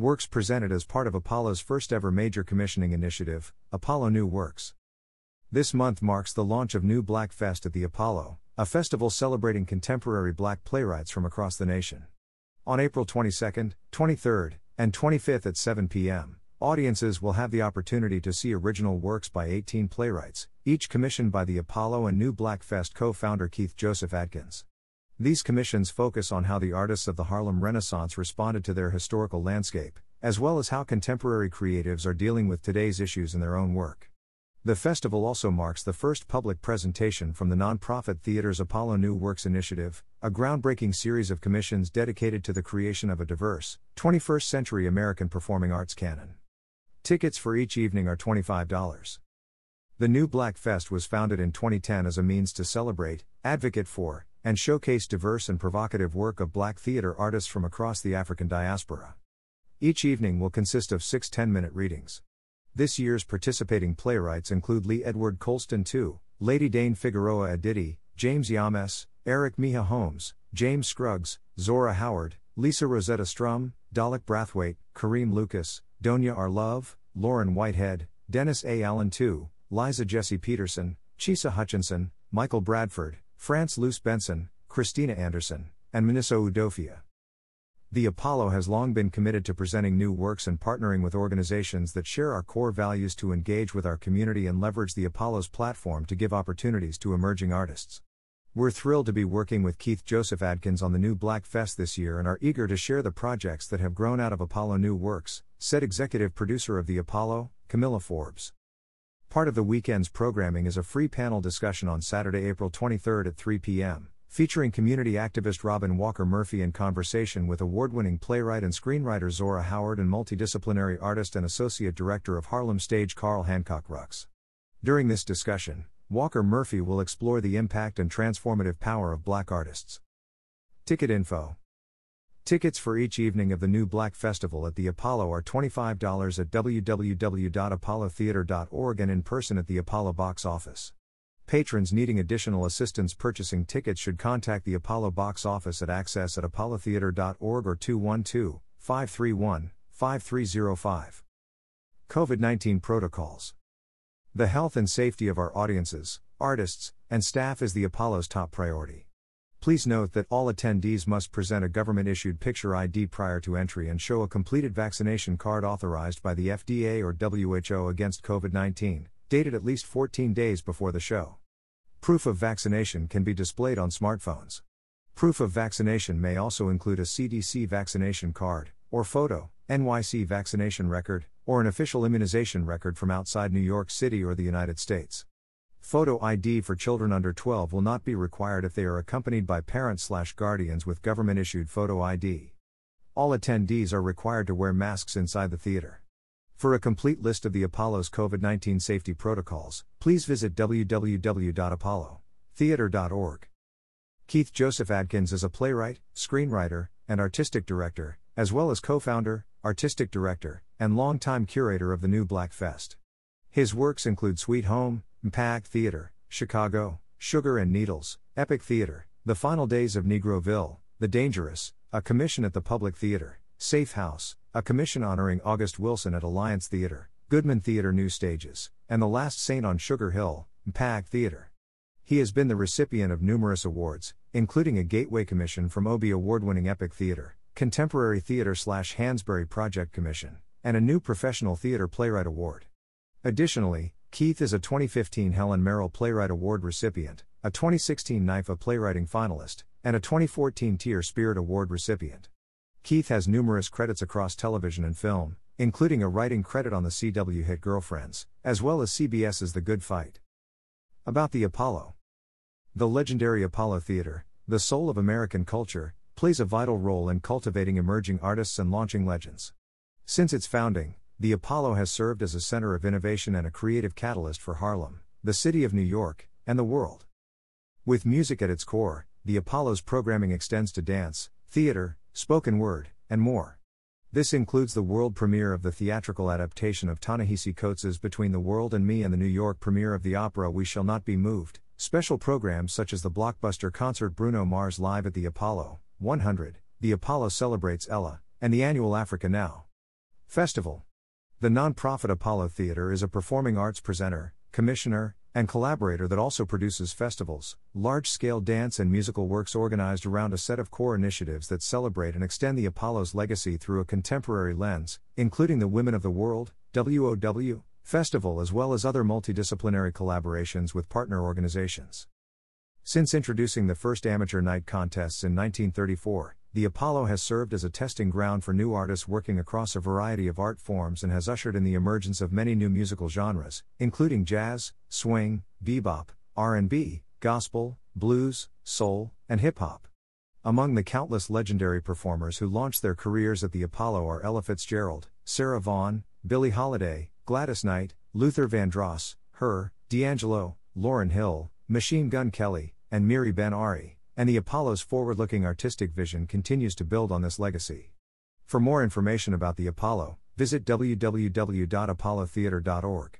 Works presented as part of Apollo's first ever major commissioning initiative, Apollo New Works. This month marks the launch of New Black Fest at the Apollo, a festival celebrating contemporary black playwrights from across the nation. On April 22nd, 23rd, and 25th at 7 p.m., audiences will have the opportunity to see original works by 18 playwrights, each commissioned by the Apollo and New Black Fest co founder Keith Josef Adkins. These commissions focus on how the artists of the Harlem Renaissance responded to their historical landscape, as well as how contemporary creatives are dealing with today's issues in their own work. The festival also marks the first public presentation from the nonprofit theater's Apollo New Works Initiative, a groundbreaking series of commissions dedicated to the creation of a diverse, 21st century American performing arts canon. Tickets for each evening are $25. The New Black Fest was founded in 2010 as a means to celebrate, advocate for, and showcase diverse and provocative work of black theater artists from across the African diaspora. Each evening will consist of six 10 minute readings. This year's participating playwrights include Lee Edward Colston II, Lady Dane Figueroa Edidi, James Yames, Eric Miha Holmes, James Scruggs, Zora Howard, Lisa Rosetta Strum, Dalek Brathwaite, Kareem Lucas, Donja R. Love, Lauren Whitehead, Dennis A. Allen II, Liza Jesse Peterson, Chisa Hutchinson, Michael Bradford, France Luce Benson, Christina Anderson, and Mfoniso Udofia. The Apollo has long been committed to presenting new works and partnering with organizations that share our core values to engage with our community and leverage the Apollo's platform to give opportunities to emerging artists. We're thrilled to be working with Keith Josef Adkins on the new Black Fest this year and are eager to share the projects that have grown out of Apollo New Works, said executive producer of the Apollo, Kamilah Forbes. Part of the weekend's programming is a free panel discussion on Saturday, April 23 at 3 p.m., featuring community activist Robin Walker Murphy in conversation with award winning playwright and screenwriter Zora Howard and multidisciplinary artist and associate director of Harlem Stage Carl Hancock Rux. During this discussion, Walker Murphy will explore the impact and transformative power of black artists. Ticket info Tickets for each evening of the new Black Festival at the Apollo are $25 at www.apollotheater.org and in person at the Apollo box office. Patrons needing additional assistance purchasing tickets should contact the Apollo box office at access at apollotheater.org or 212 531 5305. COVID 19 Protocols The health and safety of our audiences, artists, and staff is the Apollo's top priority. Please note that all attendees must present a government issued picture ID prior to entry and show a completed vaccination card authorized by the FDA or WHO against COVID 19, dated at least 14 days before the show. Proof of vaccination can be displayed on smartphones. Proof of vaccination may also include a CDC vaccination card, or photo, NYC vaccination record, or an official immunization record from outside New York City or the United States. Photo ID for children under 12 will not be required if they are accompanied by parents/guardians with government-issued photo ID. All attendees are required to wear masks inside the theater. For a complete list of the Apollo's COVID-19 safety protocols, please visit www.apollotheater.org. Keith Josef Adkins is a playwright, screenwriter, and artistic director, as well as co-founder, artistic director, and longtime curator of the New Black Fest. His works include Sweet Home, Impact Theater, Chicago, Sugar and Needles, Epic Theater, The Final Days of Negroville, The Dangerous, a commission at the Public Theater, Safe House, a commission honoring August Wilson at Alliance Theater, Goodman Theater New Stages, and The Last Saint on Sugar Hill, Impact Theater. He has been the recipient of numerous awards, including a Gateway Commission from Obie award winning Epic Theater, Contemporary Theater slash Hansberry Project Commission, and a new Professional Theater Playwright Award. Additionally, Keith is a 2015 Helen Merrill Playwright Award recipient, a 2016 NYFA Playwriting finalist, and a 2014 Tier Spirit Award recipient. Keith has numerous credits across television and film, including a writing credit on the CW hit Girlfriends, as well as CBS's The Good Fight. About the Apollo The legendary Apollo Theater, the soul of American culture, plays a vital role in cultivating emerging artists and launching legends. Since its founding, the Apollo has served as a center of innovation and a creative catalyst for Harlem, the city of New York, and the world. With music at its core, the Apollo's programming extends to dance, theater, spoken word, and more. This includes the world premiere of the theatrical adaptation of Ta-Nehisi Coates' Between the World and Me and the New York premiere of the opera We Shall Not Be Moved, special programs such as the blockbuster concert Bruno Mars Live at the Apollo 100, the Apollo Celebrates Ella, and the annual Africa Now Festival. The nonprofit Apollo Theater is a performing arts presenter, commissioner, and collaborator that also produces festivals, large scale dance and musical works organized around a set of core initiatives that celebrate and extend the Apollo's legacy through a contemporary lens, including the Women of the World, WOW, festival as well as other multidisciplinary collaborations with partner organizations. Since introducing the first amateur night contests in 1934, the Apollo has served as a testing ground for new artists working across a variety of art forms and has ushered in the emergence of many new musical genres, including jazz, swing, bebop, R&B, gospel, blues, soul, and hip hop. Among the countless legendary performers who launched their careers at the Apollo are Ella Fitzgerald, Sarah Vaughan, Billie Holiday, Gladys Knight, Luther Vandross, H.E.R., D'Angelo, Lauryn Hill, Machine Gun Kelly, and Miri Ben Ari and the Apollo's forward looking artistic vision continues to build on this legacy. For more information about the Apollo, visit www.apollotheater.org.